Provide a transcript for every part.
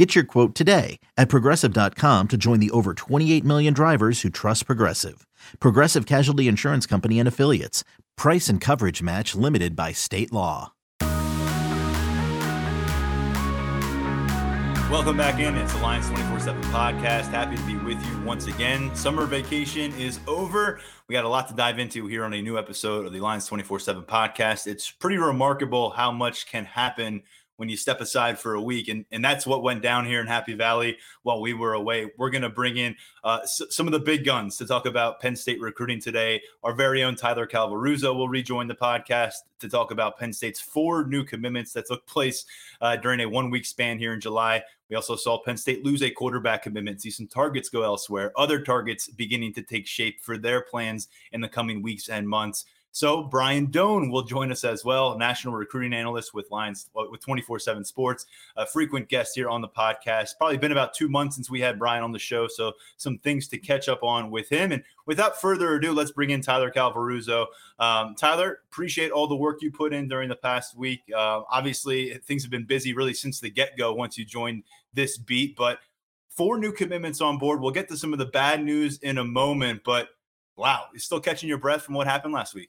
Get your quote today at progressive.com to join the over 28 million drivers who trust Progressive. Progressive Casualty Insurance Company and Affiliates. Price and coverage match limited by state law. Welcome back in. It's the Lions 24 7 podcast. Happy to be with you once again. Summer vacation is over. We got a lot to dive into here on a new episode of the Lions 24 7 podcast. It's pretty remarkable how much can happen when you step aside for a week. And, and that's what went down here in Happy Valley while we were away. We're going to bring in uh, s- some of the big guns to talk about Penn State recruiting today. Our very own Tyler Calvaruso will rejoin the podcast to talk about Penn State's four new commitments that took place uh, during a one week span here in July. We also saw Penn State lose a quarterback commitment, see some targets go elsewhere, other targets beginning to take shape for their plans in the coming weeks and months. So Brian Dohn will join us as well, national recruiting analyst with Lions with 24/7 Sports, a frequent guest here on the podcast. Probably been about 2 months since we had Brian on the show, so some things to catch up on with him. And without further ado, let's bring in Tyler Calvaruso. Um, Tyler, appreciate all the work you put in during the past week. Uh, obviously, things have been busy really since the get-go once you joined this beat, but four new commitments on board. We'll get to some of the bad news in a moment, but wow, you're still catching your breath from what happened last week.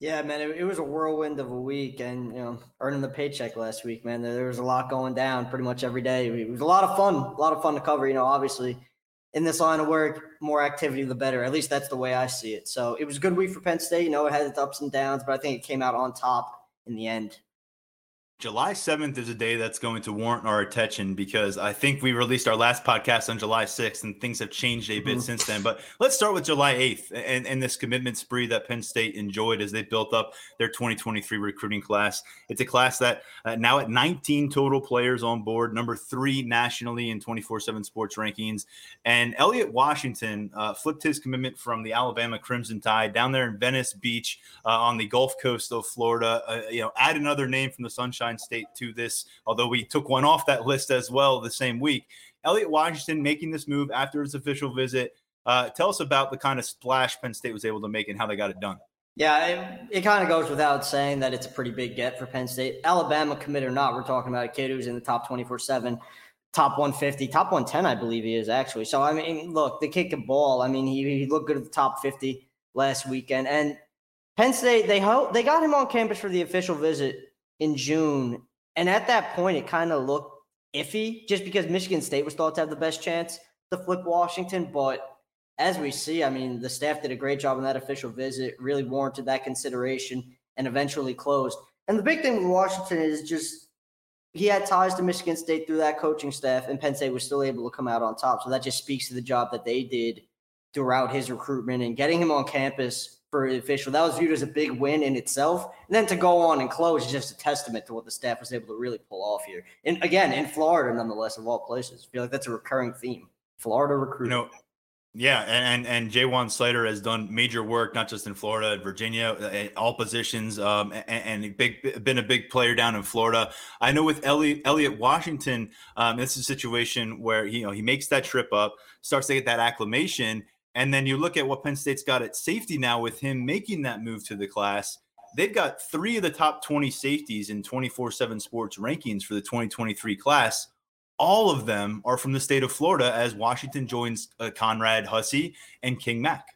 Yeah, man, it, it, was a whirlwind of a week, and you know, earning the paycheck last week, man. There, there was a lot going down pretty much every day. It was a lot of fun, a lot of fun to cover. You know, obviously, in this line of work, more activity the better. At least that's the way I see it. So it was a good week for Penn State. You know, it had its ups and downs, but I think it came out on top in the end. July 7th is a day that's going to warrant our attention because I think we released our last podcast on July 6th and things have changed a bit mm-hmm. since then. But let's start with July 8th and, and this commitment spree that Penn State enjoyed as they built up their 2023 recruiting class. It's a class that uh, now at 19 total players on board, number three nationally in 24 7 sports rankings. And Elliot Washington uh, flipped his commitment from the Alabama Crimson Tide down there in Venice Beach uh, on the Gulf Coast of Florida. Uh, you know, add another name from the Sunshine State to this, although we took one off that list as well the same week. Elliot Washington making this move after his official visit. Uh, tell us about the kind of splash Penn State was able to make and how they got it done. Yeah, it, it kind of goes without saying that it's a pretty big get for Penn State. Alabama commit or not, we're talking about a kid who's in the top 24 7, top 150, top 110, I believe he is actually. So, I mean, look, the kick a ball. I mean, he, he looked good at the top 50 last weekend. And Penn State, they hope they got him on campus for the official visit in June. And at that point, it kind of looked iffy just because Michigan State was thought to have the best chance to flip Washington. But as we see, I mean, the staff did a great job on that official visit, really warranted that consideration and eventually closed. And the big thing with Washington is just he had ties to Michigan State through that coaching staff, and Penn State was still able to come out on top. So that just speaks to the job that they did throughout his recruitment and getting him on campus for the official. That was viewed as a big win in itself. And then to go on and close is just a testament to what the staff was able to really pull off here. And again, in Florida, nonetheless, of all places, I feel like that's a recurring theme. Florida recruiting. You know, yeah, and and, and Ja'Juan Seider has done major work, not just in Florida, Virginia, uh, all positions, um, and, and big been a big player down in Florida. I know with Elliot, Elliot Washington, um, it's a situation where you know he makes that trip up, starts to get that acclimation, and then you look at what Penn State's got at safety now with him making that move to the class. They've got three of the top 20 safeties in 24 7 sports rankings for the 2023 class. All of them are from the state of Florida as Washington joins uh, Conrad Hussey and King Mack.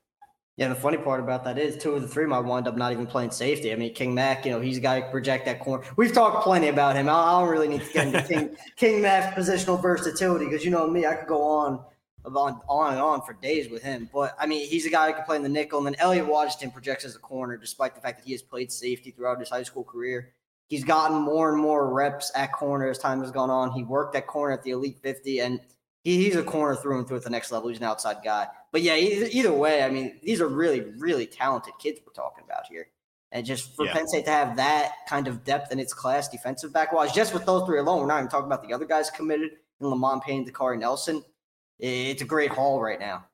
Yeah, the funny part about that is two of the three might wind up not even playing safety. I mean, King Mack, you know, he's got to project that corner. We've talked plenty about him. I don't really need to get into King, King Mack's positional versatility because you know me, I could go on on on and on for days with him. But I mean, he's a guy who can play in the nickel. And then Elliot Washington projects as a corner, despite the fact that he has played safety throughout his high school career. He's gotten more and more reps at corner as time has gone on. He worked at corner at the Elite 50, and he, he's a corner through and through at the next level. He's an outside guy. But yeah, either, either way, I mean, these are really, really talented kids we're talking about here. And just for yeah. Penn State to have that kind of depth in its class, defensive back wise, just with those three alone, we're not even talking about the other guys committed in Lamont Payne, Dakari Nelson it's a great haul right now.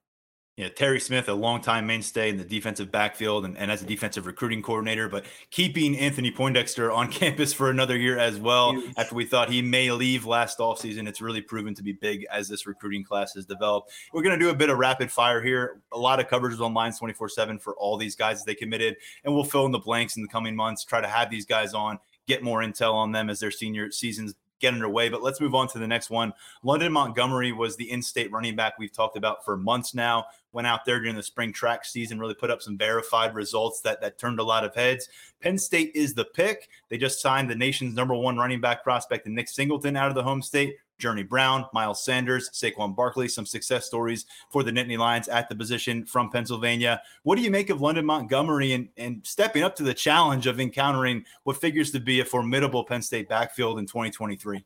Yeah, Terry Smith, a longtime mainstay in the defensive backfield and, and as a defensive recruiting coordinator, but keeping Anthony Poindexter on campus for another year as well. Huge. After we thought he may leave last offseason, it's really proven to be big as this recruiting class has developed. We're going to do a bit of rapid fire here. A lot of coverages on Lions 24 7 for all these guys as they committed, and we'll fill in the blanks in the coming months, try to have these guys on, get more intel on them as their senior seasons get underway. But let's move on to the next one. London Montgomery was the in state running back we've talked about for months now. Went out there during the spring track season, really put up some verified results that, that turned a lot of heads. Penn State is the pick. They just signed the nation's number one running back prospect, Nick Singleton, out of the home state. Journey Brown, Miles Sanders, Saquon Barkley, some success stories for the Nittany Lions at the position from Pennsylvania. What do you make of London Montgomery and, and stepping up to the challenge of encountering what figures to be a formidable Penn State backfield in 2023?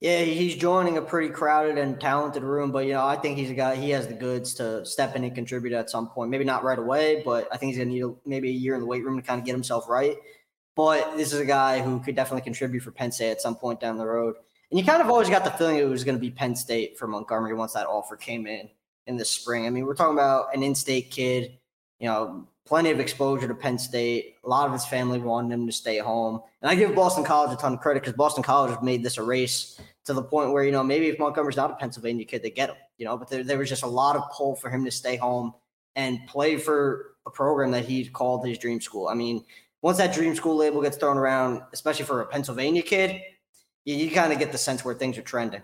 Yeah, he's joining a pretty crowded and talented room, but you know, I think he's a guy. He has the goods to step in and contribute at some point. Maybe not right away, but I think he's to need a, maybe a year in the weight room to kind of get himself right. But this is a guy who could definitely contribute for Penn State at some point down the road. And you kind of always got the feeling it was going to be Penn State for Montgomery once that offer came in in the spring. I mean, we're talking about an in-state kid, you know, plenty of exposure to Penn State. A lot of his family wanted him to stay home. And I give Boston College a ton of credit because Boston College has made this a race to the point where, you know, maybe if Montgomery's not a Pennsylvania kid, they get him, you know, but there, there was just a lot of pull for him to stay home and play for a program that he called his dream school. I mean, once that dream school label gets thrown around, especially for a Pennsylvania kid, you, you kind of get the sense where things are trending.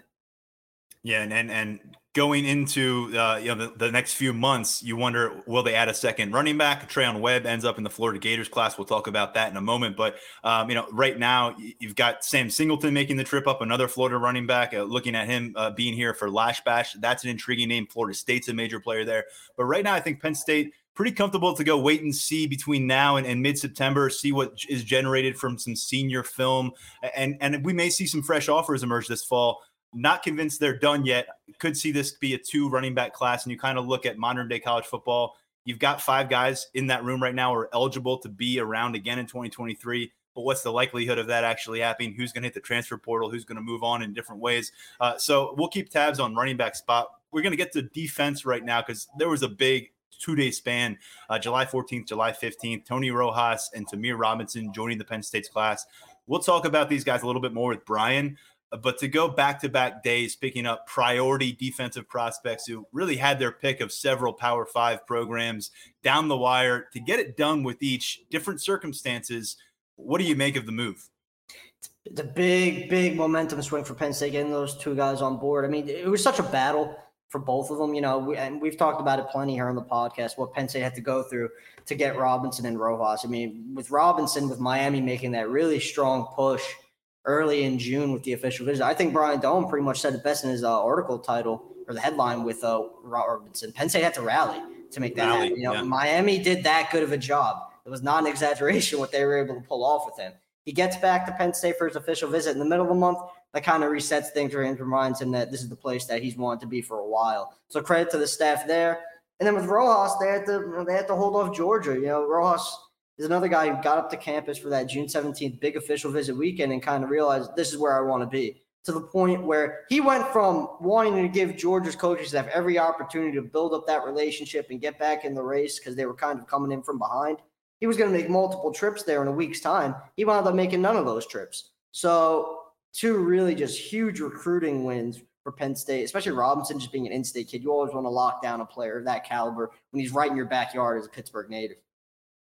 Yeah, and and, and going into uh, you know the, the, next few months, you wonder will they add a second running back? Treyaun Webb ends up in the Florida Gators class. We'll talk about that in a moment. But um, you know, right now you've got Sam Singleton making the trip up, another Florida running back. Uh, looking at him uh, being here for Lasch Bash, that's an intriguing name. Florida State's a major player there. But right now, I think Penn State pretty comfortable to go wait and see between now and, and mid-September, see what is generated from some senior film, and and we may see some fresh offers emerge this fall. Not convinced they're done yet. Could see this be a two running back class, and you kind of look at modern day college football. You've got five guys in that room right now who are eligible to be around again in 2023 but what's the likelihood of that actually happening? Who's going to hit the transfer portal? Who's going to move on in different ways? Uh, so we'll keep tabs on running back spot. We're going to get to defense right now because there was a big two day span, uh, July 14th, July 15th. Tony Rojas and Ta'Mere Robinson joining the Penn State's class. We'll talk about these guys a little bit more with Brian. Uh, but to go back to back days, picking up priority defensive prospects who really had their pick of several Power Five programs down the wire to get it done with each different circumstances. What do you make of the move? It's a big, big momentum swing for Penn State getting those two guys on board. I mean, it was such a battle for both of them. You know, we, and we've talked about it plenty here on the podcast. What Penn State had to go through to get Robinson and Rojas. I mean, with Robinson, with Miami making that really strong push early in June with the official visit, I think Brian Dohn pretty much said it best in his uh, article title or the headline with uh, Robinson. Penn State had to rally to make that rally, happen. You know, yeah. Miami did that good of a job. It was not an exaggeration what they were able to pull off with him. He gets back to Penn State for his official visit in the middle of the month that kind of resets things for him, reminds him that this is the place that he's wanted to be for a while. So credit to the staff there. And then with Rojas, they had to they had to hold off Georgia. You know, Rojas is another guy who got up to campus for that June 17th big official visit weekend and kind of realized this is where I want to be. To the point where he went from wanting to give Georgia's coaches have every opportunity to build up that relationship and get back in the race because they were kind of coming in from behind. He was going to make multiple trips there in a week's time. He wound up making none of those trips. So two really just huge recruiting wins for Penn State, especially Robinson just being an in-state kid. You always want to lock down a player of that caliber when he's right in your backyard as a Pittsburgh native.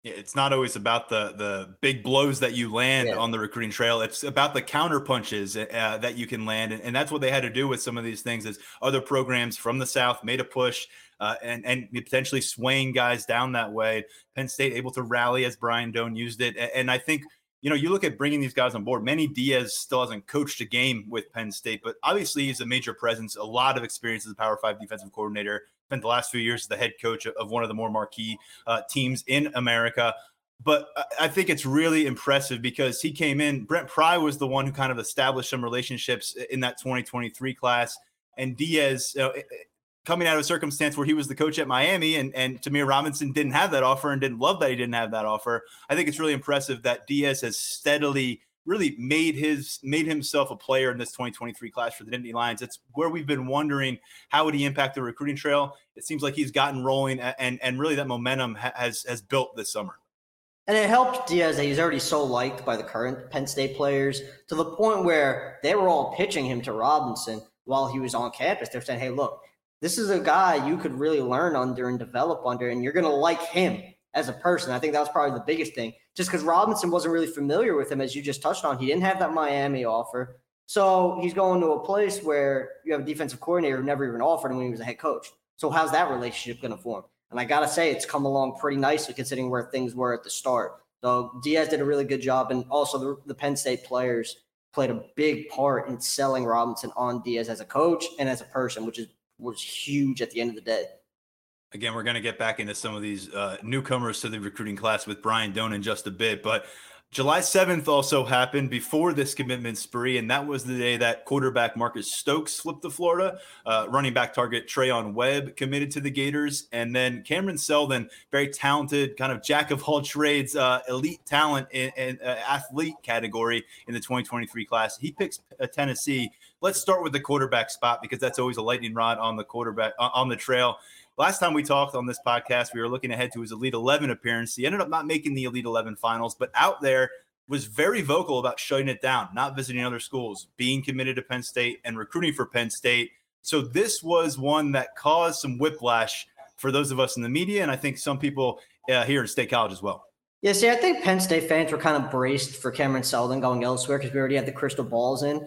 Yeah, it's not always about the the big blows that you land yeah. on the recruiting trail. It's about the counter punches uh, that you can land, and, and, that's what they had to do with some of these things. Is other programs from the South made a push uh, and and potentially swaying guys down that way. Penn State able to rally as Brian Dohn used it, and, and I think you know, you look at bringing these guys on board. Manny Diaz still hasn't coached a game with Penn State, but obviously he's a major presence, a lot of experience as a Power Five defensive coordinator. Spent the last few years as the head coach of one of the more marquee uh, teams in America. But I think it's really impressive because he came in. Brent Pry was the one who kind of established some relationships in that 2023 class, and Diaz. You know, coming out of a circumstance where he was the coach at Miami and, and Ta'Mere Robinson didn't have that offer and didn't love that he didn't have that offer. I think it's really impressive that Diaz has steadily really made his made himself a player in this 2023 class for the Nittany Lions. It's where we've been wondering how would he impact the recruiting trail. It seems like he's gotten rolling, and and really that momentum has has built this summer. And it helped Diaz that he's already so liked by the current Penn State players to the point where they were all pitching him to Robinson while he was on campus. They're saying, "Hey, look, this is a guy you could really learn under and develop under, and you're going to like him as a person." I think that was probably the biggest thing just because Robinson wasn't really familiar with him, as you just touched on. He didn't have that Miami offer. So he's going to a place where you have a defensive coordinator who never even offered him when he was a head coach. So how's that relationship going to form? And I got to say, it's come along pretty nicely considering where things were at the start. So Diaz did a really good job. And also the, the Penn State players played a big part in selling Robinson on Diaz as a coach and as a person, which is was huge at the end of the day. Again, we're going to get back into some of these uh, newcomers to the recruiting class with Brian Dohn in just a bit. But July 7th also happened before this commitment spree, and that was the day that quarterback Marcus Stokes flipped to Florida. Uh, running back target Treyaun Webb committed to the Gators, and then Cameron Seldon, very talented, kind of jack of all trades, uh, elite talent in uh, athlete category in the 2023 class. He picks Tennessee. Let's start with the quarterback spot because that's always a lightning rod on the quarterback on the trail. Last time we talked on this podcast, we were looking ahead to his Elite 11 appearance. He ended up not making the Elite 11 finals, but out there was very vocal about shutting it down, not visiting other schools, being committed to Penn State and recruiting for Penn State. So this was one that caused some whiplash for those of us in the media, and I think some people uh, here in State College as well. Yeah, see, I think Penn State fans were kind of braced for Cameron Seldon going elsewhere because we already had the crystal balls in.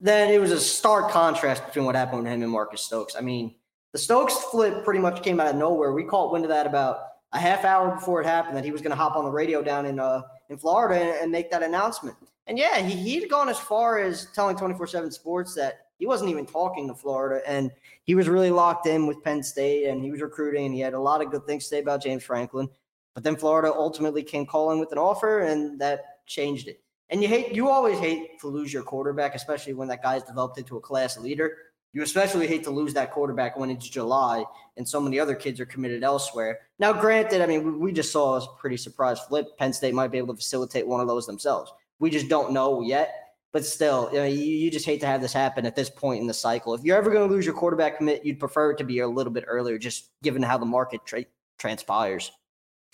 Then it was a stark contrast between what happened with him and Marcus Stokes. I mean, the Stokes flip pretty much came out of nowhere. We caught wind of that about a half hour before it happened that he was going to hop on the radio down in uh, in Florida and, and, make that announcement. And yeah, he, he'd gone as far as telling 24 7 Sports that he wasn't even talking to Florida and he was really locked in with Penn State and he was recruiting and he had a lot of good things to say about James Franklin. But then Florida ultimately came calling with an offer and that changed it. And you hate, you always hate to lose your quarterback, especially when that guy's developed into a class leader. You especially hate to lose that quarterback when it's July and so many other kids are committed elsewhere. Now, granted, I mean, we just saw a pretty surprise flip. Penn State might be able to facilitate one of those themselves. We just don't know yet. But still, you, know, you, you just hate to have this happen at this point in the cycle. If you're ever going to lose your quarterback commit, you'd prefer it to be a little bit earlier, just given how the market tra- transpires.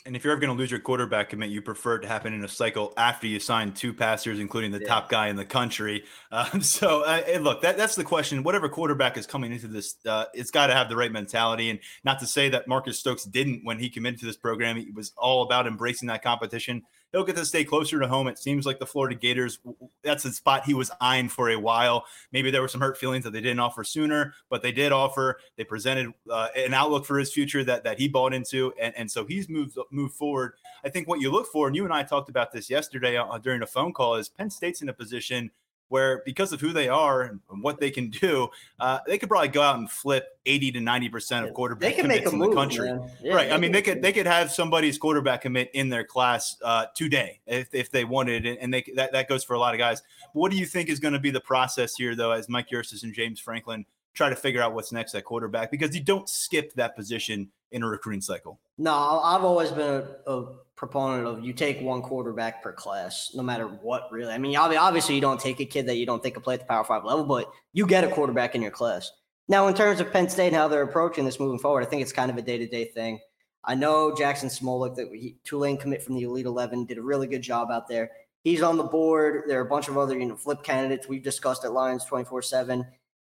And if you're ever going to lose your quarterback commit, you prefer it to happen in a cycle after you sign two passers, including the yeah. top guy in the country. Um, so, uh, look, that, that's the question. Whatever quarterback is coming into this, uh, it's got to have the right mentality. And not to say that Marcus Stokes didn't when he committed to this program. He was all about embracing that competition he'll get to stay closer to home. It seems like the Florida Gators, that's the spot he was eyeing for a while. Maybe there were some hurt feelings that they didn't offer sooner, but they did offer. They presented uh, an outlook for his future that that he bought into, and, and so he's moved moved forward. I think what you look for, and you and I talked about this yesterday uh, during a phone call, is Penn State's in a position – where because of who they are and what they can do, uh, they could probably go out and flip 80 to 90 percent of quarterback commits in the country. Yeah, right. I mean, they could they could have somebody's quarterback commit in their class uh, today if, if they wanted, and they that, that goes for a lot of guys. What do you think is going to be the process here, though, as Mike Yurcich and James Franklin try to figure out what's next at quarterback? Because you don't skip that position in a recruiting cycle. No, I've always been a, a proponent of you take one quarterback per class, no matter what. Really, I mean, obviously you don't take a kid that you don't think can play at the Power Five level, but you get a quarterback in your class. Now, in terms of Penn State and how they're approaching this moving forward, I think it's kind of a day to day thing. I know Jackson Smolik, that Tulane commit from the Elite Eleven, did a really good job out there. He's on the board. There are a bunch of other, you know, flip candidates we've discussed at Lions twenty four seven,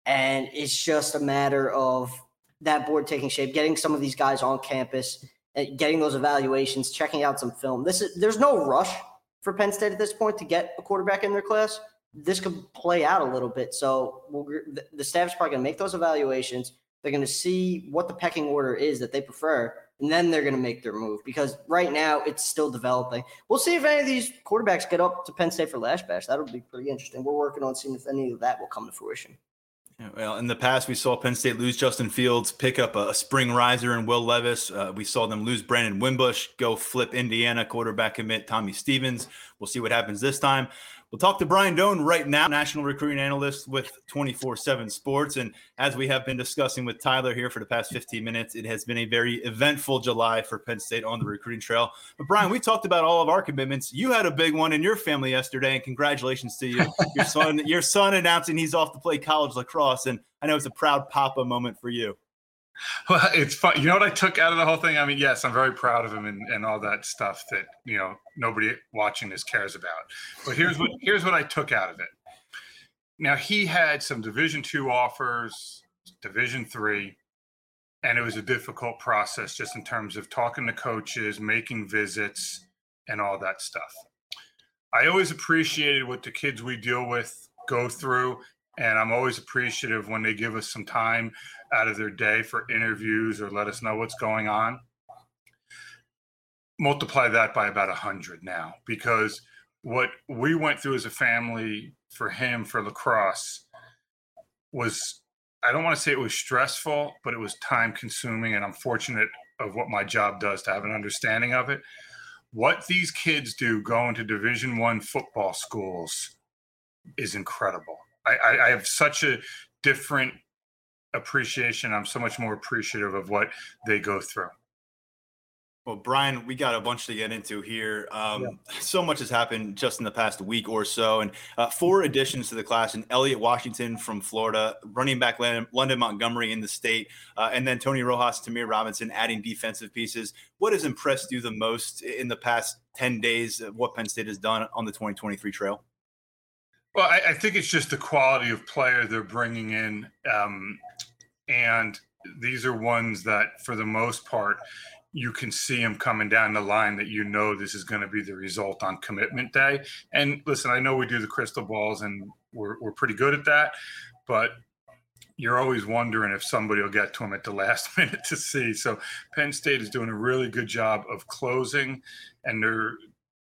and it's just a matter of that board taking shape, getting some of these guys on campus getting those evaluations, checking out some film. This is there's no rush for Penn State at this point to get a quarterback in their class. This could play out a little bit. So we'll, the probably going to make those evaluations. They're going to see what the pecking order is that they prefer, and then they're going to make their move. Because right now it's still developing. We'll see if any of these quarterbacks get up to Penn State for Lasch Bash. That'll be pretty interesting. We're working on seeing if any of that will come to fruition. Well, in the past, we saw Penn State lose Justin Fields, pick up a spring riser in Will Levis. Uh, we saw them lose Brandon Wimbush, go flip Indiana quarterback commit Tommy Stevens. We'll see what happens this time. We'll talk to Brian Dohn right now, national recruiting analyst with 24 7 Sports. And as we have been discussing with Tyler here for the past 15 minutes, it has been a very eventful July for Penn State on the recruiting trail. But Brian, we talked about all of our commitments. You had a big one in your family yesterday, and congratulations to you. Your son, your son announcing he's off to play college lacrosse. And I know it's a proud papa moment for you. Well, it's fun. You know what I took out of the whole thing? I mean, yes, I'm very proud of him and, and all that stuff that you know nobody watching this cares about. But here's what here's what I took out of it. Now he had some Division two offers, Division three, and it was a difficult process just in terms of talking to coaches, making visits, and all that stuff. I always appreciated what the kids we deal with go through and I'm always appreciative when they give us some time out of their day for interviews or let us know what's going on. Multiply that by about a hundred now, because what we went through as a family for him for lacrosse was I don't want to say it was stressful, but it was time consuming, and I'm fortunate of what my job does to have an understanding of it. What these kids do going to Division One football schools is incredible I, I have such a different appreciation. I'm so much more appreciative of what they go through. Well, Brian, we got a bunch to get into here. Um, yeah. So much has happened just in the past week or so, and uh, four additions to the class: and Elliot Washington from Florida, running back London Montgomery in the state, uh, and then Tony Rojas, Ta'Mere Robinson, adding defensive pieces. What has impressed you the most in the past ten days? Of what Penn State has done on the 2023 trail? Well, I, I, think it's just the quality of player they're bringing in, um, and these are ones that, for the most part, you can see them coming down the line that you know this is going to be the result on commitment day. And listen, I know we do the crystal balls, and we're we're pretty good at that, but you're always wondering if somebody will get to them at the last minute to see. So Penn State is doing a really good job of closing, and they're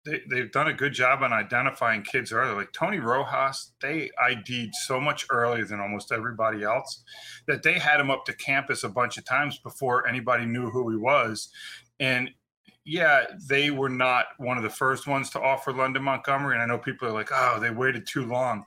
they, they've done a good job on identifying kids early. Like Tony Rojas, they ID'd so much earlier than almost everybody else that they had him up to campus a bunch of times before anybody knew who he was. And yeah, they were not one of the first ones to offer London Montgomery. And I know people are like, oh, they waited too long.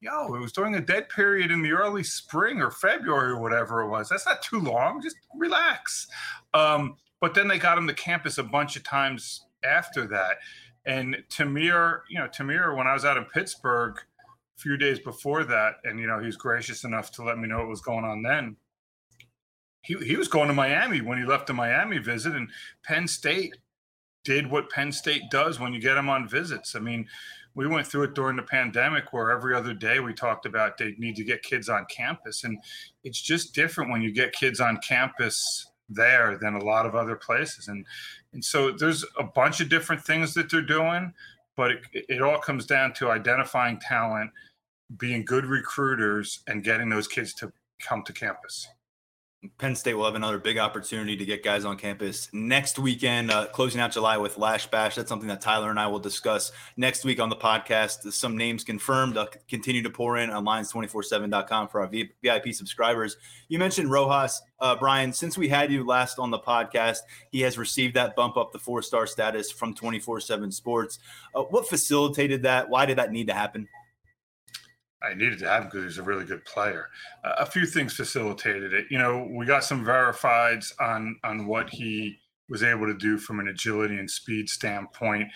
Yo, it was during a dead period in the early spring or February or whatever it was. That's not too long. Just relax. Um, but then they got him to campus a bunch of times after that. And Ta'Mere, you know, Ta'Mere, when I was out in Pittsburgh a few days before that, and you know, he was gracious enough to let me know what was going on then. He he was going to Miami when he left the Miami visit, and Penn State did what Penn State does when you get them on visits. I mean, we went through it during the pandemic where every other day we talked about they need to get kids on campus. And it's just different when you get kids on campus there than a lot of other places. And and so there's a bunch of different things that they're doing, but it, it all comes down to identifying talent, being good recruiters, and getting those kids to come to campus. Penn State will have another big opportunity to get guys on campus next weekend, uh, closing out July with Lasch Bash. That's something that Tyler and I will discuss next week on the podcast. Some names confirmed. I'll continue to pour in on lions247.com for our VIP subscribers. You mentioned Rojas. Uh, Brian, since we had you last on the podcast, he has received that bump up the four star status from 24 7 Sports. Uh, what facilitated that? Why did that need to happen? I needed to have him because he's a really good player. Uh, a few things facilitated it. You know, we got some verifieds on on what he was able to do from an agility and speed standpoint.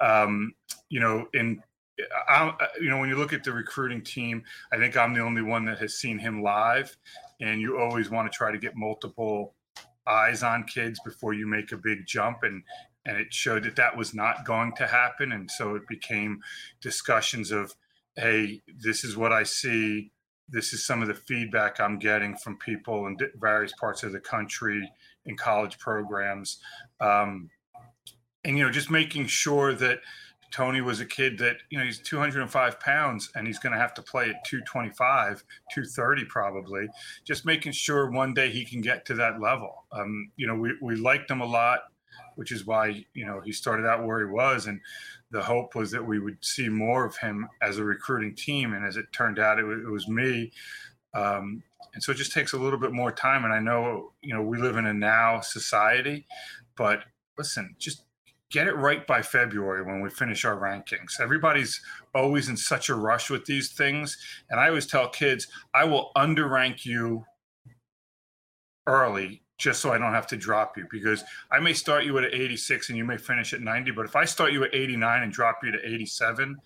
Um, you know, in I, you know, when you look at the recruiting team, I think I'm the only one that has seen him live, and you always want to try to get multiple eyes on kids before you make a big jump and and it showed that that was not going to happen and so it became discussions of hey, this is what I see. This is some of the feedback I'm getting from people in various parts of the country in college programs. Um, and, you know, just making sure that Tony was a kid that, you know, he's 205 pounds and he's going to have to play at 225, 230 probably. Just making sure one day he can get to that level. Um, you know, we, we liked him a lot, which is why, you know, he started out where he was. And the hope was that we would see more of him as a recruiting team. And as it turned out, it, was, it was me. Um, and so it just takes a little bit more time. And I know, you know, we live in a now society, but listen, just get it right by February when we finish our rankings. Everybody's always in such a rush with these things. And I always tell kids, I will underrank you early just so I don't have to drop you because I may start you at 86 and you may finish at 90. But if I start you at 89 and drop you to 87,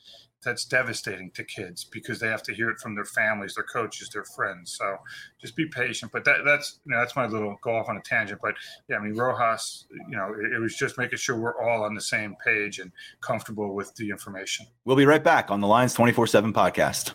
that's devastating to kids because they have to hear it from their families, their coaches, their friends. So just be patient. But that, that's you know, that's my little go off on a tangent. But yeah, I mean Rojas, you know, it, it was just making sure we're all on the same page and comfortable with the information. We'll be right back on the Lions 24/7 podcast.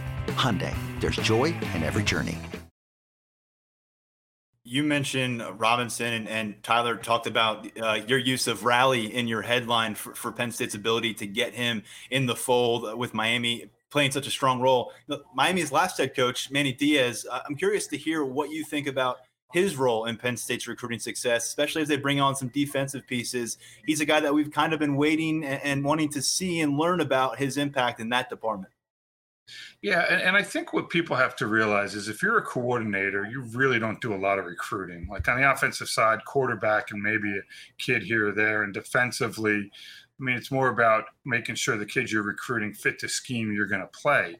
Hyundai, there's joy in every journey you mentioned Robinson and, and Tyler talked about uh, your use of rally in your headline for, for, Penn State's ability to get him in the fold with Miami playing such a strong role. Miami's last head coach, Manny Diaz, I'm curious to hear what you think about his role in Penn State's recruiting success, especially as they bring on some defensive pieces. He's a guy that we've kind of been waiting and, and wanting to see and learn about his impact in that department. Yeah, and, and, I think what people have to realize is if you're a coordinator, you really don't do a lot of recruiting. Like on the offensive side, quarterback and maybe a kid here or there, and defensively, I mean, it's more about making sure the kids you're recruiting fit the scheme you're going to play.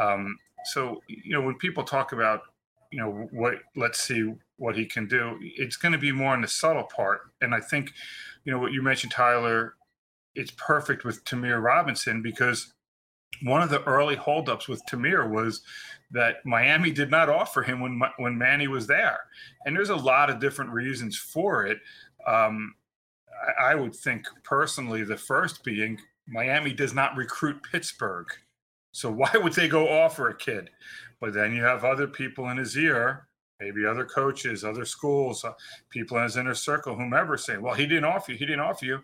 Um, so, you know, when people talk about, you know, what let's see what he can do, it's going to be more on the subtle part. And I think, you know, what you mentioned, Tyler, it's perfect with Ta'Mere Robinson because one of the early holdups with Ta'Mere was that Miami did not offer him when when Manny was there, and there's a lot of different reasons for it. Um, I, I would think personally, the first being Miami does not recruit Pittsburgh, so why would they go offer a kid? But then you have other people in his ear, maybe other coaches, other schools, uh, people in his inner circle, whomever, say, "Well, he didn't offer you. He didn't offer you."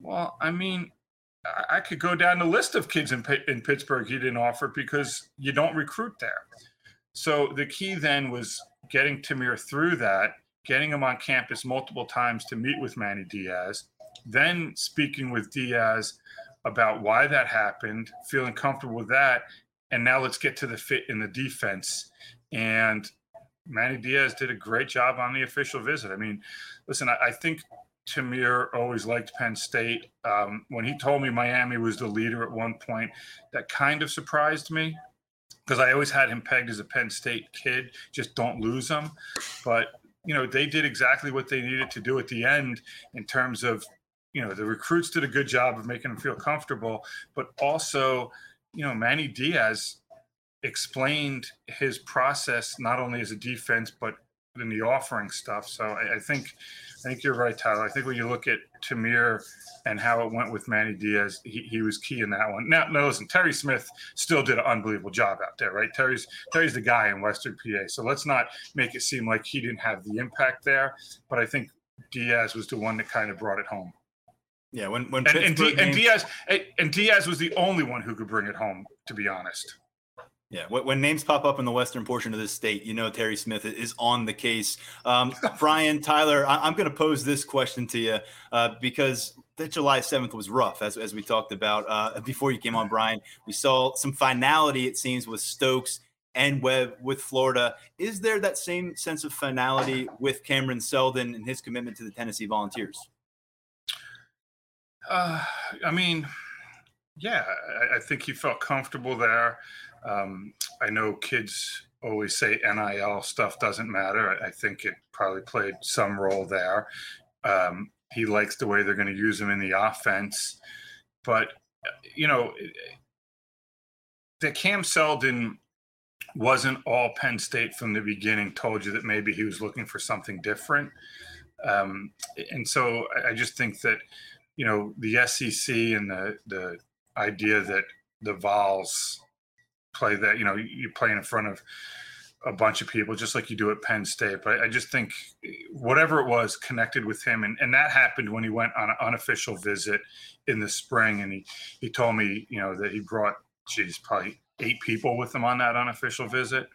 Well, I mean, I could go down the list of kids in, in Pittsburgh he didn't offer because you don't recruit there. So the key then was getting Ta'Mere through that, getting him on campus multiple times to meet with Manny Diaz, then speaking with Diaz about why that happened, feeling comfortable with that. And now let's get to the fit in the defense. And Manny Diaz did a great job on the official visit. I mean, listen, I, I think Ta'Mere always liked Penn State. Um, when he told me Miami was the leader at one point, that kind of surprised me because I always had him pegged as a Penn State kid. Just don't lose him. But you know, they did exactly what they needed to do at the end in terms of, you know, the recruits did a good job of making him feel comfortable, but also, you know, Manny Diaz explained his process not only as a defense but in the offering stuff. So I, I think I think you're right, Tyler. I think when you look at Ta'Mere and how it went with Manny Diaz, he, he was key in that one. Now, now, listen, Terry Smith still did an unbelievable job out there, right? Terry's Terry's the guy in Western PA. So let's not make it seem like he didn't have the impact there. But I think Diaz was the one that kind of brought it home. Yeah, when when and, and, D, and Diaz and Diaz was the only one who could bring it home, to be honest. Yeah, when names pop up in the western portion of the state, you know Terry Smith is on the case. Um, Brian Tyler, I- am going to pose this question to you uh, because that July 7th was rough, as, as we talked about uh, before you came on, Brian. We saw some finality, it seems, with Stokes and Webb with Florida. Is there that same sense of finality with Cameron Seldon and his commitment to the Tennessee Volunteers? Uh, I mean, yeah, I, I think he felt comfortable there. Um, I know kids always say NIL stuff doesn't matter. I think it probably played some role there. Um, He likes the way they're going to use him in the offense. But, you know, that Cam Seldon wasn't all Penn State from the beginning told you that maybe he was looking for something different. Um, and so I just think that, you know, the SEC and the, the idea that the Vols play that, you know, you play in front of a bunch of people, just like you do at Penn State. But I just think whatever it was connected with him. And, and that happened when he went on an unofficial visit in the spring. And he, he told me, you know, that he brought, geez, probably eight people with him on that unofficial visit.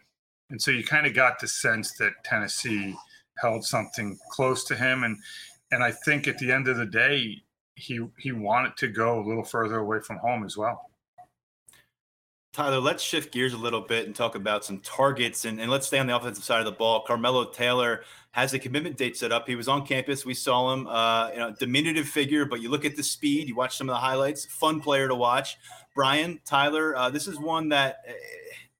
And so you kind of got the sense that Tennessee held something close to him. And, and I think at the end of the day, he, he wanted to go a little further away from home as well. Tyler, let's shift gears a little bit and talk about some targets and, and let's stay on the offensive side of the ball. Carmelo Taylor has a commitment date set up. He was on campus. We saw him, uh, you know, diminutive figure, but you look at the speed, you watch some of the highlights, fun player to watch. Brian, Tyler, uh, this is one that uh,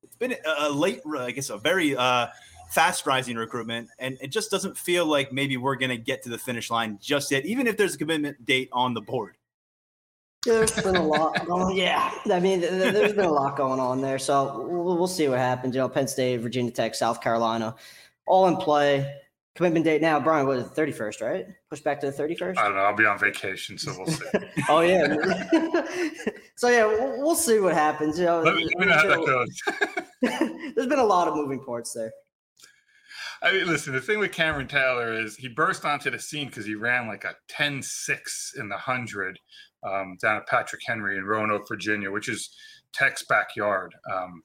it's been a, a, late, I guess, a very uh, fast rising recruitment. And it just doesn't feel like maybe we're going to get to the finish line just yet, even if there's a commitment date on the board. There's been a lot. Going, yeah, I mean, there's been a lot going on there. So we'll, we'll see what happens. You know, Penn State, Virginia Tech, South Carolina, all in play. Commitment date now, Brian, was it 31st, right? Push back to the 31st? I don't know. I'll be on vacation, so we'll see. oh, yeah. so, yeah, we'll, we'll, see what happens. You know, let me, let me know how that goes. there's been a lot of moving parts there. I mean, listen, the thing with Cameron Taylor is he burst onto the scene because he ran like a 10 6 in the 100 um, down at Patrick Henry in Roanoke, Virginia, which is Tech's backyard. Um,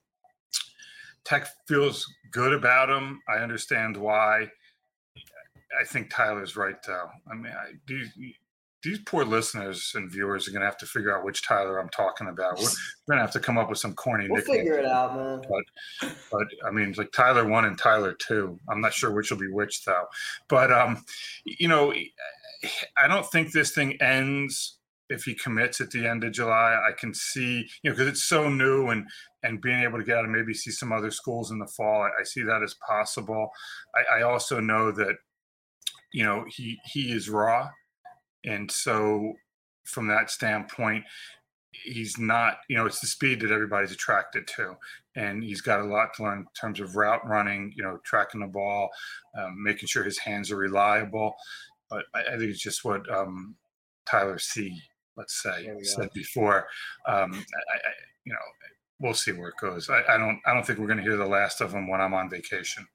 Tech feels good about him. I understand why. I think Tyler's right, though. I mean, I, these, these poor listeners and viewers are going to have to figure out which Tyler I'm talking about. We're, going to have to come up with some corny we'll nicknames. figure it out, man. But, but I mean, like Tyler one and Tyler two. I'm not sure which will be which, though. But um, you know, I don't think this thing ends if he commits at the end of July. I can see, you know, because it's so new and and being able to get out and maybe see some other schools in the fall. I, I see that as possible. I, I, also know that, you know, he he is raw, and so from that standpoint, he's not. You know, it's the speed that everybody's attracted to, and he's got a lot to learn in terms of route running. You know, tracking the ball, um, making sure his hands are reliable. But I, I think it's just what um, Tyler C let's say said before. Um, I, I, you know, we'll see where it goes. I, I don't I don't think we're going to hear the last of him when I'm on vacation.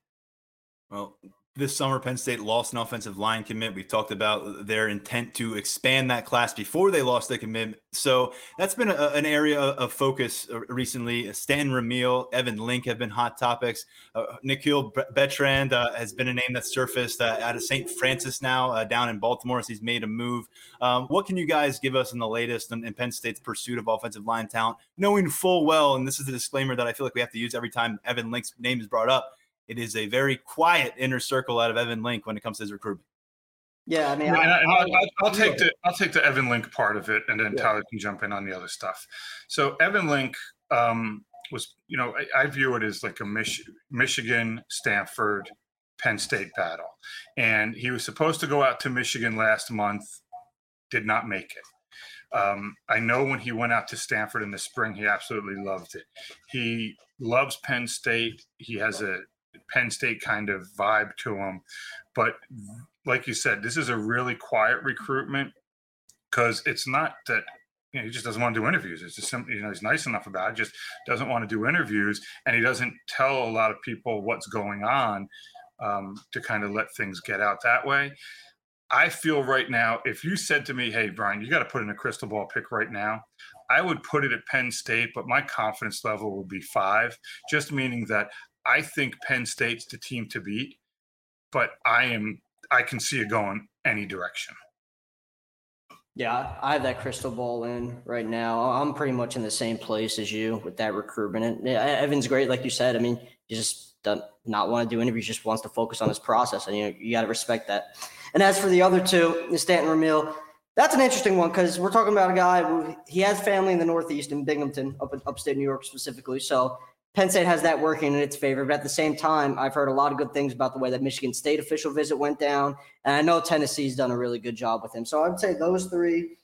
Well, this summer, Penn State lost an offensive line commit. We've talked about their intent to expand that class before they lost the commit. So that's been a, an area of focus uh, recently. Stan Ramil, Evan Link have been hot topics. Uh, Nikhil Bertrand uh, has been a name that surfaced uh, out of St. Francis now, uh, down in Baltimore, as he's made a move. Um, what can you guys give us in the latest in, in Penn State's pursuit of offensive line talent, knowing full well, and this is a disclaimer that I feel like we have to use every time Evan Link's name is brought up it is a very quiet inner circle out of Evan Link when it comes to his recruitment. Yeah, I mean, I, will take the I'll take the Evan Link part of it, and then yeah. Tyler can jump in on the other stuff. So Evan Link um, was, you know, I, I, view it as like a Mich- Michigan, Stanford, Penn State battle, and he was supposed to go out to Michigan last month, did not make it. Um, I know when he went out to Stanford in the spring, he absolutely loved it. He loves Penn State. He has a Penn State kind of vibe to him. But like you said, this is a really quiet recruitment because it's not that you know, he just doesn't want to do interviews. It's just simply, you know, he's nice enough about it, just doesn't want to do interviews. And he doesn't tell a lot of people what's going on um, to kind of let things get out that way. I feel right now, if you said to me, hey, Brian, you got to put in a crystal ball pick right now, I would put it at Penn State, but my confidence level would be five, just meaning that I think Penn State's the team to beat, but I am I can see it going any direction. Yeah, I have that crystal ball in right now. I'm pretty much in the same place as you with that recruitment. And Evan's great, like you said. I mean, he just does not not want to do interviews; just wants to focus on his process, and you know, you got to respect that. And as for the other two, Stanton Ramil, that's an interesting one because we're talking about a guy who he has family in the Northeast in Binghamton, up in upstate New York specifically. So Penn State has that working in its favor. But at the same time, I've heard a lot of good things about the way that Michigan State official visit went down. And I know Tennessee's done a really good job with him. So I would say those three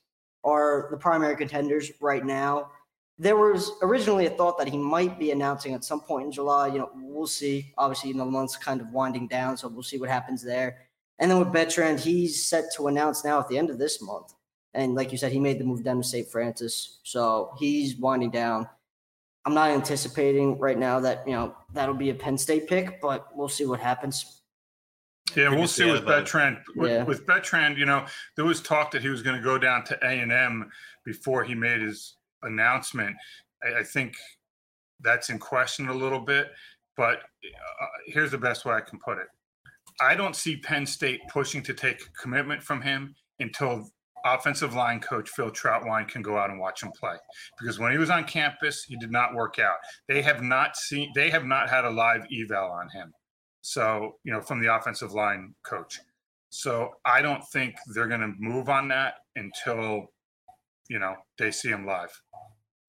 are the primary contenders right now. There was originally a thought that he might be announcing at some point in July. You know, we'll see. Obviously, you the month's kind of winding down, so we'll see what happens there. And then with Bertrand, he's set to announce now at the end of this month. And like you said, he made the move down to St. Francis. So he's winding down. I'm not anticipating right now that, you know, that'll be a Penn State pick, but we'll see what happens. Yeah, we'll see with Bertrand. With, yeah. with Bertrand, you know, there was talk that he was going to go down to A and M before he made his announcement. I, I, think that's in question a little bit. But uh, here's the best way I can put it: I don't see Penn State pushing to take a commitment from him until offensive line coach Phil Trautwein can go out and watch him play. Because when he was on campus, he did not work out. They have not seen they have not had a live eval on him. So, you know, from the offensive line coach. So I don't think they're gonna move on that until, you know, they see him live.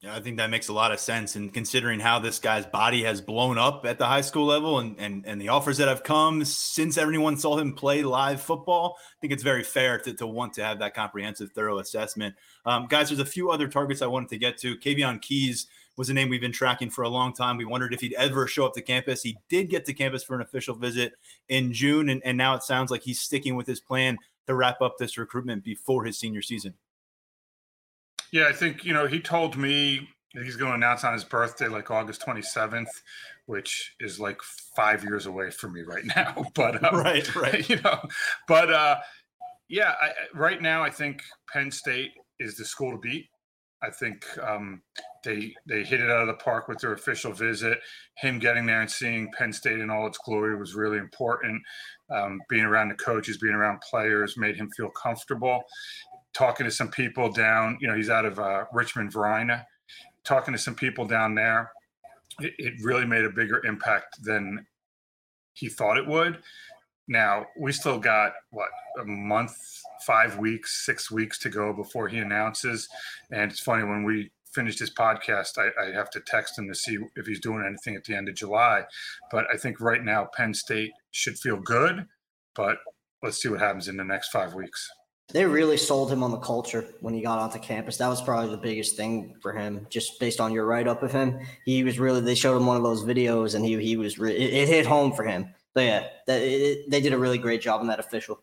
Yeah, I think that makes a lot of sense. And considering how this guy's body has blown up at the high school level and, and, and the offers that have come since everyone saw him play live football, I think it's very fair to, to want to have that comprehensive, thorough assessment. Um, guys, there's a few other targets I wanted to get to. Kayvon Keys was a name we've been tracking for a long time. We wondered if he'd ever show up to campus. He did get to campus for an official visit in June, and, and now it sounds like he's sticking with his plan to wrap up this recruitment before his senior season. Yeah, I think you know he told me he's going to announce on his birthday, like August 27th, which is like five years away from me right now. But um, right, right, you know, but uh, yeah, I, right now I think Penn State is the school to beat. I think um, they they hit it out of the park with their official visit. Him getting there and seeing Penn State in all its glory was really important. Um, being around the coaches, being around players, made him feel comfortable talking to some people down, you know, he's out of uh, Richmond, Virginia, talking to some people down there. It, it really made a bigger impact than he thought it would. Now, we still got what a month, five weeks, six weeks to go before he announces. And it's funny when we finish this podcast, I, I, have to text him to see if he's doing anything at the end of July. But I think right now, Penn State should feel good. But let's see what happens in the next five weeks. They really sold him on the culture when he got onto campus. That was probably the biggest thing for him, just based on your write up of him. He was really. They showed him one of those videos, and he he was. Re- it, it, hit home for him. So yeah, that, it, they did a really great job on that official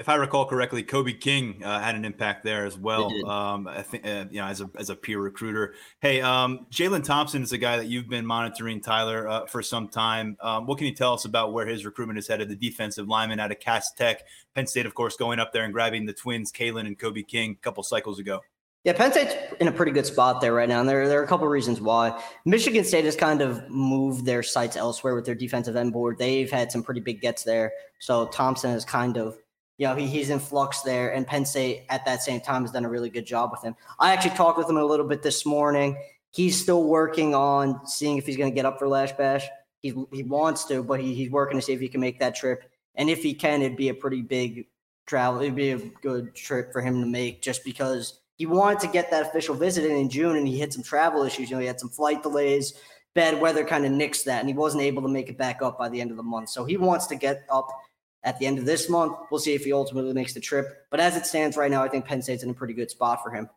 if I recall correctly, Kobe King uh, had an impact there as well. Um, I think uh, you know as a as a peer recruiter. Hey, um, Jalen Thompson is a guy that you've been monitoring, Tyler, uh, for some time. Um, what can you tell us about where his recruitment is headed? The defensive lineman out of Cass Tech, Penn State, of course, going up there and grabbing the twins, Kalen and Kobe King, a couple cycles ago. Yeah, Penn State's in a pretty good spot there right now, and there, there are a couple of reasons why. Michigan State has kind of moved their sights elsewhere with their defensive end board. They've had some pretty big gets there, so Thompson has kind of you know, he, he's in flux there. And Penn State at that same time has done a really good job with him. I actually talked with him a little bit this morning. He's still working on seeing if he's going to get up for Lasch Bash. He, he wants to, but he, he's working to see if he can make that trip. And if he can, it'd be a pretty big travel. It'd be a good trip for him to make just because he wanted to get that official visit in in June and he had some travel issues. You know, he had some flight delays, bad weather kind of nixed that, and he wasn't able to make it back up by the end of the month. So he wants to get up at the end of this month. We'll see if he ultimately makes the trip. But as it stands right now, I think Penn State's in a pretty good spot for him.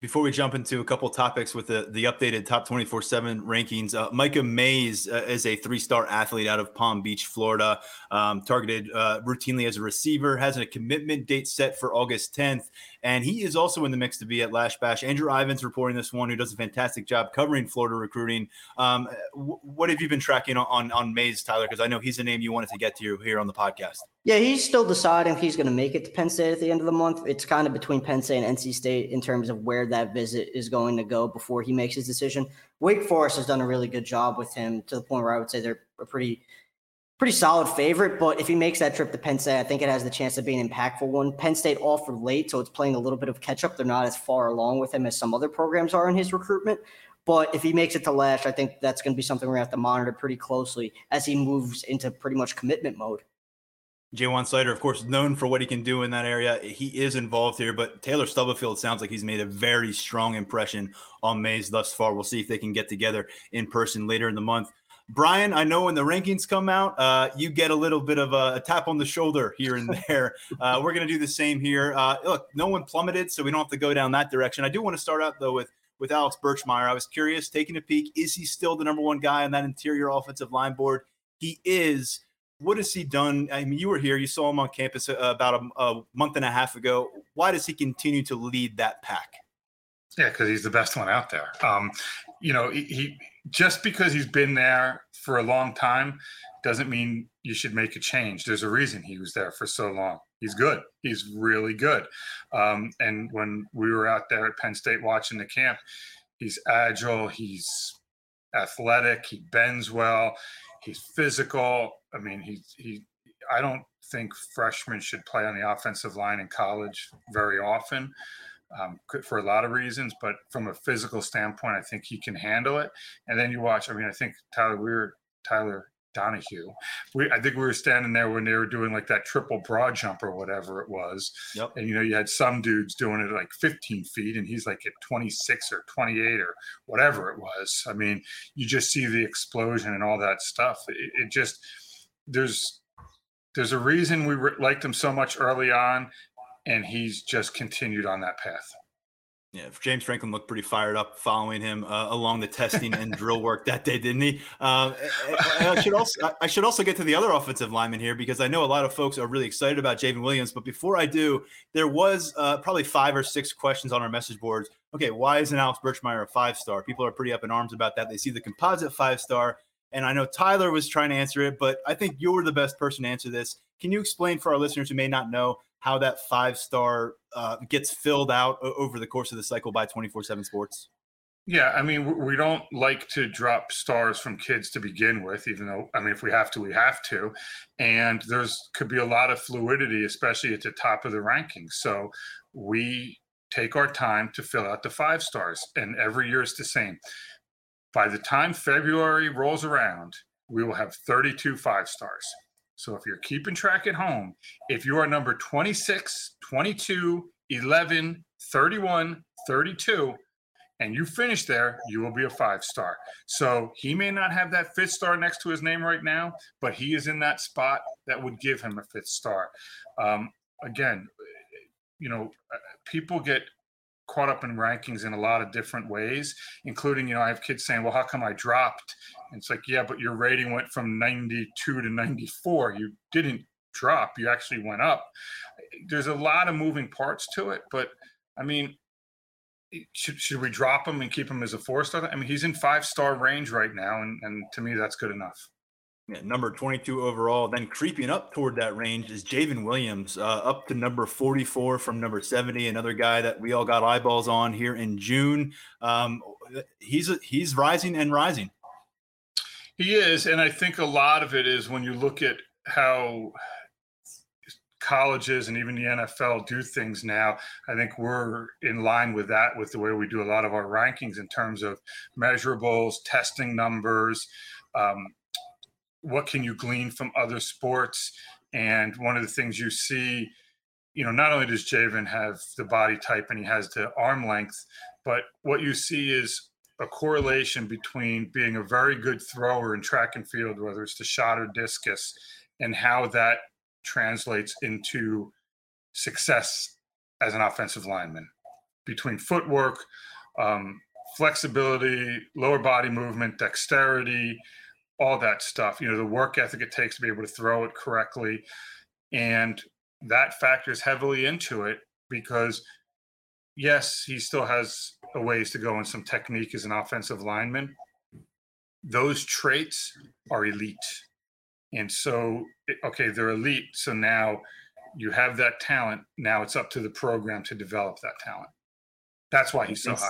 Before we jump into a couple topics with the, the updated top 24 7 rankings, uh, Micah Mays uh, is a three star athlete out of Palm Beach, Florida, um, targeted uh, routinely as a receiver, has a commitment date set for August 10th. And he is also in the mix to be at Lasch Bash. Andrew Ivins reporting this one, who does a fantastic job covering Florida recruiting. Um, w- what have you been tracking on, on, on Mays, Tyler? Because I know he's a name you wanted to get to here on the podcast. Yeah, he's still deciding if he's going to make it to Penn State at the end of the month. It's kind of between Penn State and NC State in terms of where that visit is going to go before he makes his decision. Wake Forest has done a really good job with him to the point where I would say they're a pretty pretty solid favorite, but if he makes that trip to Penn State, I think it has the chance of being an impactful one. Penn State offered late, so it's playing a little bit of catch up. They're not as far along with him as some other programs are in his recruitment. But if he makes it to Lasch, I think that's going to be something we're going to have to monitor pretty closely as he moves into pretty much commitment mode. Ja'Juan Seider, of course, known for what he can do in that area. He is involved here, but Taylor Stubblefield sounds like he's made a very strong impression on Mays thus far. We'll see if they can get together in person later in the month. Brian, I know when the rankings come out, uh, you get a little bit of a, a, tap on the shoulder here and there. Uh, we're going to do the same here. Uh, look, no one plummeted, so we don't have to go down that direction. I do want to start out though with with Alex Birchmeier. I was curious, taking a peek, is he still the number one guy on that interior offensive line board? He is. What has he done? I mean, you were here, you saw him on campus uh, about a, a month and a half ago. Why does he continue to lead that pack? Yeah, because he's the best one out there. Um, you know, he, he just because he's been there for a long time doesn't mean you should make a change. There's a reason he was there for so long. He's good. He's really good. Um, and when we were out there at Penn State watching the camp, he's agile. He's athletic. He bends well. He's physical. I mean, he's he. I don't think freshmen should play on the offensive line in college very often um, for a lot of reasons, but from a physical standpoint, I think he can handle it. And then you watch. I mean, I think Tyler we were Tyler Donahue. We, I think we were standing there when they were doing like that triple broad jump or whatever it was. Yep. And you know, you had some dudes doing it like 15 feet, and he's like at 26 or 28 or whatever it was. I mean, you just see the explosion and all that stuff. It, it just there's there's a reason we re- liked him so much early on, and he's just continued on that path. Yeah, James Franklin looked pretty fired up following him uh, along the testing and drill work that day, didn't he? Uh, I should also I should also get to the other offensive lineman here because I know a lot of folks are really excited about J'ven Williams. But before I do, there was uh, probably five or six questions on our message boards. Okay, why isn't Alex Birchmeier a five star? People are pretty up in arms about that. They see the composite five star, and I know Tyler was trying to answer it, but I think you're the best person to answer this. Can you explain for our listeners who may not know how that five star uh, gets filled out over the course of the cycle by 24 7 sports? Yeah, I mean, we don't like to drop stars from kids to begin with, even though, I mean, if we have to, we have to. And there's could be a lot of fluidity, especially at the top of the rankings. So we take our time to fill out the five stars, and every year is the same. By the time February rolls around, we will have 32 five stars. So if you're keeping track at home, if you are number 26, 22, 11, 31, 32, and you finish there, you will be a five star. So he may not have that fifth star next to his name right now, but he is in that spot that would give him a fifth star. Um, again, you know, uh, people get caught up in rankings in a lot of different ways, including, you know, I have kids saying, well, how come I dropped? And it's like, yeah, but your rating went from 92 to 94. You didn't drop, you actually went up. There's a lot of moving parts to it, but I mean, should, should we drop him and keep him as a four star? I mean, he's in five star range right now, and, and to me, that's good enough. Yeah, number 22 overall. Then creeping up toward that range is J'ven Williams, uh, up to number 44 from number 70. Another guy that we all got eyeballs on here in June. Um, he's he's rising and rising. He is, and I think a lot of it is when you look at how colleges and even the NFL do things now. I think we're in line with that with the way we do a lot of our rankings in terms of measurables, testing numbers. Um, what can you glean from other sports? And one of the things you see, you know, not only does J'ven have the body type and he has the arm length, but what you see is a correlation between being a very good thrower in track and field, whether it's the shot or discus, and how that translates into success as an offensive lineman between footwork, um, flexibility, lower body movement, dexterity, all that stuff. You know, the work ethic it takes to be able to throw it correctly. And that factors heavily into it because, yes, he still has a ways to go in some technique as an offensive lineman. Those traits are elite. And so, okay, they're elite. So now you have that talent. Now it's up to the program to develop that talent. That's why he's so high.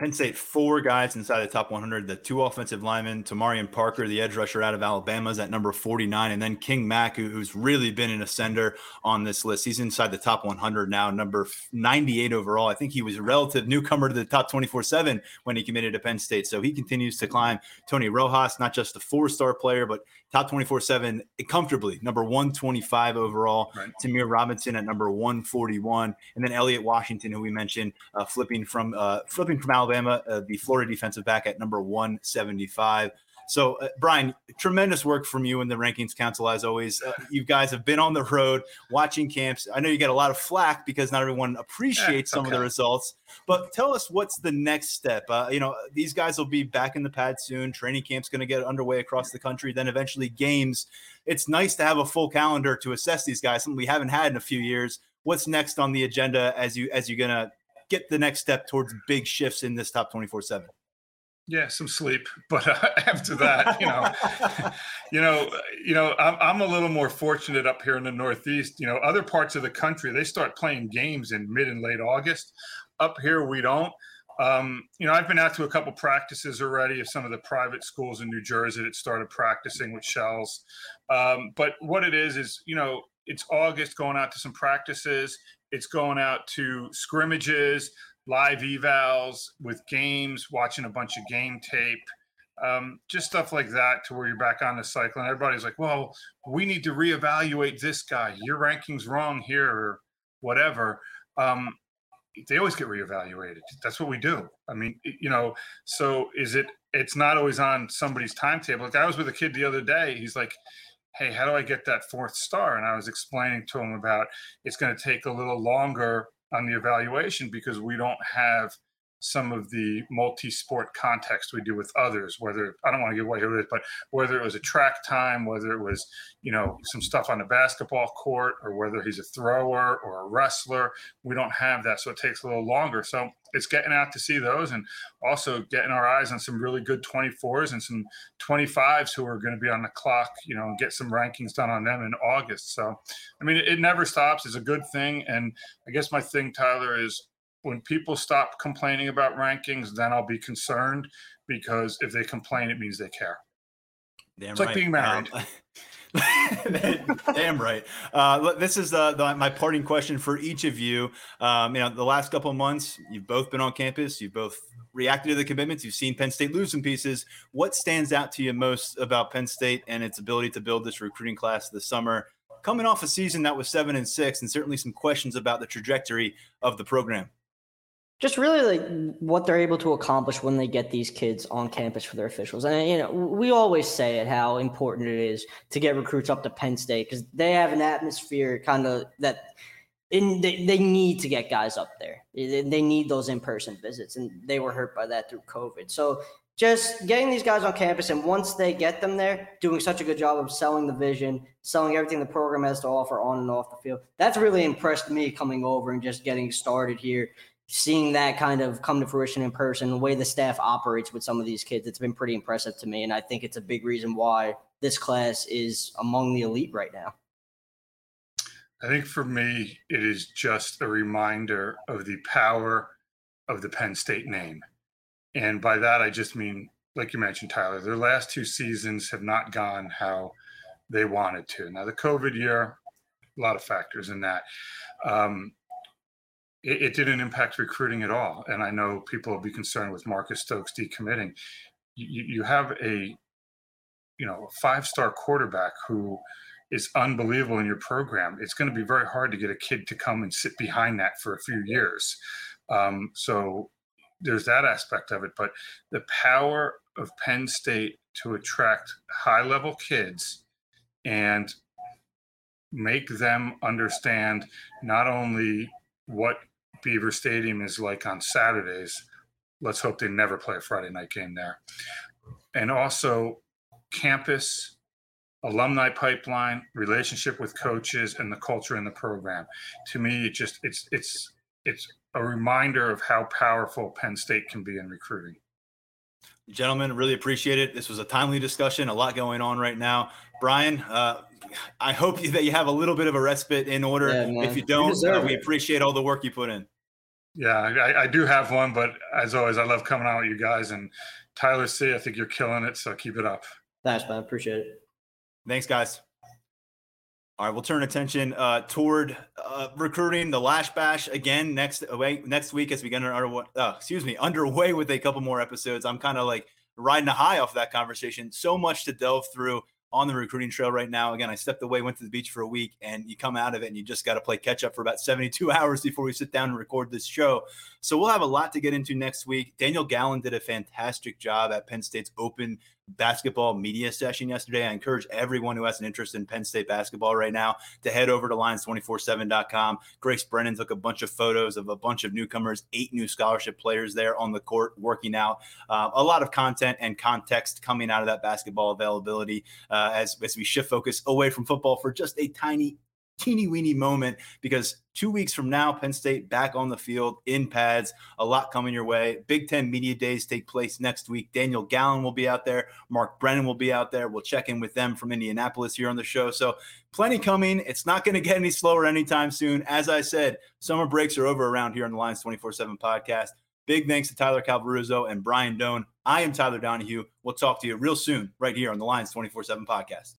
Penn State, four guys inside the top 100. The two offensive linemen, Tamarian Parker, the edge rusher out of Alabama, is at number 49. And then King Mack, who, who's really been an ascender on this list. He's inside the top 100 now, number 98 overall. I think he was a relative newcomer to the top 24 7 when he committed to Penn State. So he continues to climb. Tony Rojas, not just a four star player, but top 24 7 comfortably, number 125 overall. Right. Ta'Mere Robinson at number 141. And then Elliot Washington, who we mentioned, uh, flipping from uh, flipping from Alabama, uh, the Florida defensive back at number 175. So, uh, Brian, tremendous work from you and the Rankings Council as always. Uh, you guys have been on the road watching camps. I know you get a lot of flack because not everyone appreciates yeah, some okay. of the results. But tell us what's the next step. Uh, you know, these guys will be back in the pad soon. Training camp's going to get underway across the country. Then eventually games. It's nice to have a full calendar to assess these guys. Something we haven't had in a few years. What's next on the agenda as you as you're going to get the next step towards big shifts in this top 24 7? Yeah, some sleep, but uh, after that, you know, you know, you know, I'm I'm a little more fortunate up here in the Northeast. You know, other parts of the country they start playing games in mid and late August. Up here, we don't. Um, you know, I've been out to a couple practices already of some of the private schools in New Jersey that started practicing with shells. Um, but what it is is, you know, it's August going out to some practices. It's going out to scrimmages live evals with games, watching a bunch of game tape, um, just stuff like that to where you're back on the cycle. And everybody's like, well, we need to reevaluate this guy. Your ranking's wrong here or whatever. Um, they always get reevaluated. That's what we do. I mean, you know, so is it, it's not always on somebody's timetable. Like I was with a kid the other day. He's like, Hey, how do I get that fourth star? And I was explaining to him about it's going to take a little longer on the evaluation because we don't have some of the multi-sport context we do with others whether i don't want to give away who it is but whether it was a track time whether it was you know some stuff on the basketball court or whether he's a thrower or a wrestler we don't have that so it takes a little longer. So it's getting out to see those and also getting our eyes on some really good 24s and some 25s who are going to be on the clock you know and get some rankings done on them in august. So i mean it, it never stops. It's a good thing and i guess my thing tyler is when people stop complaining about rankings, then I'll be concerned because if they complain, it means they care. Damn it's right. like being married. Um, Damn right. Uh, this is the, the, my parting question for each of you. Um, you know, the last couple months, you've both been on campus. You've both reacted to the commitments. You've seen Penn State lose some pieces. What stands out to you most about Penn State and its ability to build this recruiting class this summer? Coming off a season that was seven and six, and certainly some questions about the trajectory of the program just really like what they're able to accomplish when they get these kids on campus for their officials. And you know, we always say it how important it is to get recruits up to Penn State because they have an atmosphere kind of that in they, they need to get guys up there. They need those in-person visits and they were hurt by that through COVID. So just getting these guys on campus and once they get them there, doing such a good job of selling the vision, selling everything the program has to offer on and off the field. That's really impressed me coming over and just getting started here seeing that kind of come to fruition in person, the way the staff operates with some of these kids, it's been pretty impressive to me. And I think it's a big reason why this class is among the elite right now. I think for me, it is just a reminder of the power of the Penn State name. And by that, I just mean, like you mentioned, Tyler, their last two seasons have not gone how they wanted to. Now, the COVID year, a lot of factors in that. Um, it, it, didn't impact recruiting at all. And I know people will be concerned with Marcus Stokes decommitting. You, you have a, you know, a five-star quarterback who is unbelievable in your program. It's going to be very hard to get a kid to come and sit behind that for a few years. Um, so there's that aspect of it. But the power of Penn State to attract high-level kids and make them understand not only what Beaver Stadium is like on Saturdays. Let's hope they never play a Friday night game there. And also, campus, alumni pipeline, relationship with coaches, and the culture in the program. To me, it just it's it's it's a reminder of how powerful Penn State can be in recruiting. Gentlemen, really appreciate it. This was a timely discussion, a lot going on right now. Brian, uh, I hope that you have a little bit of a respite in order. Yeah, if you don't, uh, we appreciate all the work you put in. Yeah, I, I, do have one, but as always, I love coming out with you guys. And Tyler C, I think you're killing it, so keep it up. Thanks, man. Appreciate it. Thanks, guys. All right, we'll turn attention uh, toward uh, recruiting the Lasch Bash again next away next week as we get under, uh, excuse me underway with a couple more episodes. I'm kind of like riding a high off of that conversation. So much to delve through on the recruiting trail right now. Again, I stepped away, went to the beach for a week, and you come out of it and you just got to play catch up for about 72 hours before we sit down and record this show. So we'll have a lot to get into next week. Daniel Gallen did a fantastic job at Penn State's open basketball media session yesterday. I encourage everyone who has an interest in Penn State basketball right now to head over to lions247.com. Grace Brennan took a bunch of photos of a bunch of newcomers, eight new scholarship players there on the court working out. Uh, a lot of content and context coming out of that basketball availability uh, as, as we shift focus away from football for just a tiny teeny weeny moment because two weeks from now, Penn State back on the field in pads. A lot coming your way. Big Ten Media Days take place next week. Daniel Gallen will be out there. Mark Brennan will be out there. We'll check in with them from Indianapolis here on the show. So, plenty coming. It's not going to get any slower anytime soon. As I said, summer breaks are over around here on the Lions 24 7 podcast. Big thanks to Tyler Calvaruso and Brian Dohn. I am Tyler Donahue. We'll talk to you real soon right here on the Lions 24 7 podcast.